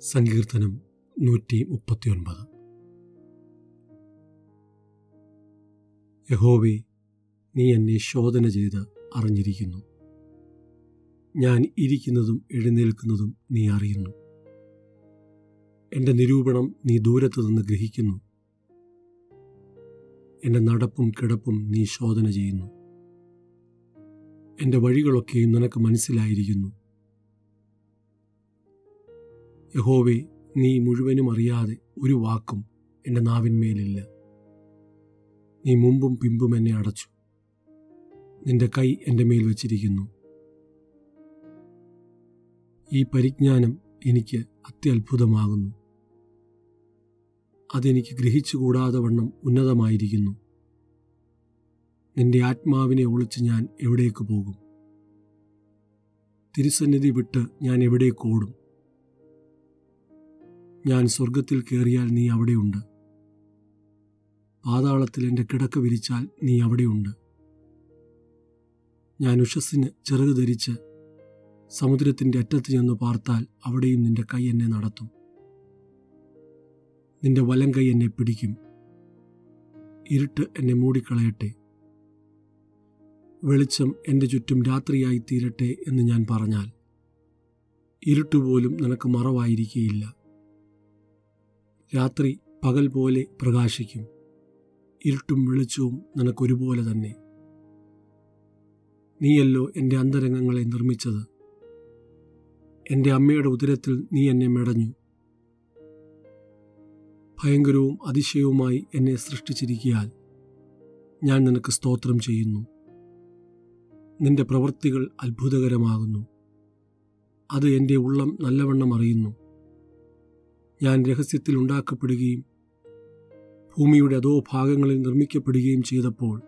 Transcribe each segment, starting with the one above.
സങ്കീർത്തനം നൂറ്റി മുപ്പത്തിയൊൻപത് യഹോവേ നീ എന്നെ ശോധന ചെയ്ത് അറിഞ്ഞിരിക്കുന്നു. ഞാൻ ഇരിക്കുന്നതും എഴുന്നേൽക്കുന്നതും നീ അറിയുന്നു. എന്റെ നിരൂപണം നീ ദൂരത്തു നിന്ന് ഗ്രഹിക്കുന്നു. എന്റെ നടപ്പും കിടപ്പും നീ ശോധന ചെയ്യുന്നു. എന്റെ വഴികളൊക്കെയും നിനക്ക് മനസ്സിലായിരിക്കുന്നു. യഹോവേ നീ മുഴുവനും അറിയാതെ ഒരു വാക്കും എന്റെ നാവിന്മേലില്ല. നീ മുമ്പും പിമ്പും എന്നെ അടച്ചു. നിന്റെ കൈ എന്റെ മേൽ വച്ചിരിക്കുന്നു. ഈ പരിജ്ഞാനം എനിക്ക് അത്യത്ഭുതമാകുന്നു. അതെനിക്ക് ഗ്രഹിച്ചുകൂടാതെ വണ്ണം ഉന്നതമായിരിക്കുന്നു. നിന്റെ ആത്മാവിനെ ഒളിച്ച് ഞാൻ എവിടേക്ക് പോകും? തിരുസന്നിധി വിട്ട് ഞാൻ എവിടേക്ക് ഓടും? ഞാൻ സ്വർഗത്തിൽ കയറിയാൽ നീ അവിടെയുണ്ട്. പാതാളത്തിൽ എന്റെ കിടക്ക വിരിച്ചാൽ നീ അവിടെയുണ്ട്. ഞാൻ ഉഷസ്സിന് ചെറുത് ധരിച്ച് സമുദ്രത്തിന്റെ അറ്റത്ത് ചെന്ന് പാർത്താൽ അവിടെയും നിന്റെ കൈ എന്നെ നടത്തും. നിന്റെ വലം കൈ എന്നെ പിടിക്കും. ഇരുട്ട് എന്നെ മൂടിക്കളയട്ടെ. വെളിച്ചം എന്റെ ചുറ്റും രാത്രിയായി തീരട്ടെ എന്ന് ഞാൻ പറഞ്ഞാൽ ഇരുട്ടുപോലും നിനക്ക് മറവായിരിക്കുകയില്ല രാത്രി പകൽ പോലെ പ്രകാശിക്കും. ഇരുട്ടും വെളിച്ചവും നിനക്കൊരുപോലെ തന്നെ. നീയല്ലോ എന്റെ അന്തരംഗങ്ങളെ നിർമ്മിച്ചത്. എന്റെ അമ്മയുടെ ഉദരത്തിൽ നീ എന്നെ മെടഞ്ഞു. ഭയങ്കരവും അതിശയവുമായി എന്നെ സൃഷ്ടിച്ചിരിക്കിയാൽ ഞാൻ നിനക്ക് സ്തോത്രം ചെയ്യുന്നു. നിന്റെ പ്രവൃത്തികൾ അത്ഭുതകരമാകുന്നു. അത് എന്റെ ഉള്ളം നല്ലവണ്ണം അറിയുന്നു. ഞാൻ രഹസ്യത്തിൽ ഉണ്ടാക്കപ്പെടുകയും ഭൂമിയുടെ അതോ ഭാഗങ്ങളിൽ നിർമ്മിക്കപ്പെടുകയും ചെയ്തപ്പോൾ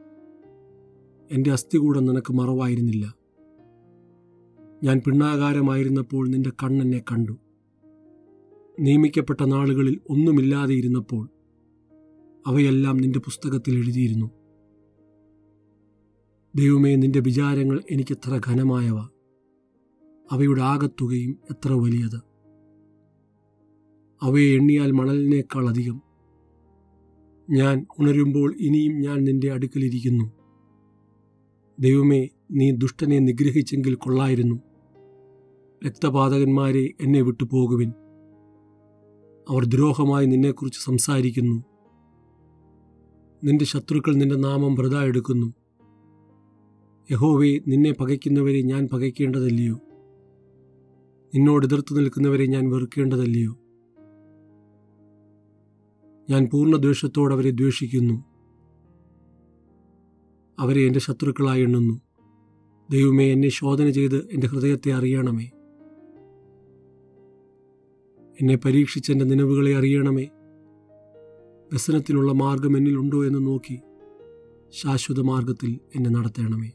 എന്റെ അസ്ഥികൂടം നിനക്ക് മറവായിരുന്നില്ല. ഞാൻ പിണ്ണാകാരമായിരുന്നപ്പോൾ നിന്റെ കണ്ണെന്നെ കണ്ടു. നിയമിക്കപ്പെട്ട നാളുകളിൽ ഒന്നുമില്ലാതെ ഇരുന്നപ്പോൾ അവയെല്ലാം നിന്റെ പുസ്തകത്തിൽ എഴുതിയിരുന്നു. ദൈവമേ നിന്റെ വിചാരങ്ങൾ എനിക്കെത്ര ഘനമായവ. അവയുടെ ആകത്തുകയും എത്ര വലിയത്. അവയെ എണ്ണിയാൽ മണലിനേക്കാൾ അധികം. ഞാൻ ഉണരുമ്പോൾ ഇനിയും ഞാൻ നിന്റെ അടുക്കലിരിക്കുന്നു ദൈവമേ നീ ദുഷ്ടനെ നിഗ്രഹിച്ചെങ്കിൽ കൊള്ളായിരുന്നു. രക്തപാതകന്മാരെ എന്നെ വിട്ടുപോകുവിൻ. അവർ ദ്രോഹമായി നിന്നെക്കുറിച്ച് സംസാരിക്കുന്നു. നിന്റെ ശത്രുക്കൾ നിന്റെ നാമം വ്രത എടുക്കുന്നു. യഹോവേ നിന്നെ പകയ്ക്കുന്നവരെ ഞാൻ പകയ്ക്കേണ്ടതല്ലയോ? നിന്നോട് എതിർത്ത് നിൽക്കുന്നവരെ ഞാൻ വെറുക്കേണ്ടതല്ലയോ? ഞാൻ പൂർണ ദ്വേഷത്തോടെ അവരെ ദ്വേഷിക്കുന്നു. അവരെ എന്റെ ശത്രുക്കളായി എണ്ണുന്നു. ദൈവമേ എന്നെ ശോധന ചെയ്ത് എന്റെ ഹൃദയത്തെ അറിയണമേ. എന്നെ പരീക്ഷിച്ച് എന്റെ നിലവുകളെ അറിയണമേ. വ്യസനത്തിനുള്ള മാർഗം എന്നിലുണ്ടോ എന്ന് നോക്കി ശാശ്വത മാർഗത്തിൽ എന്നെ നടത്തണമേ.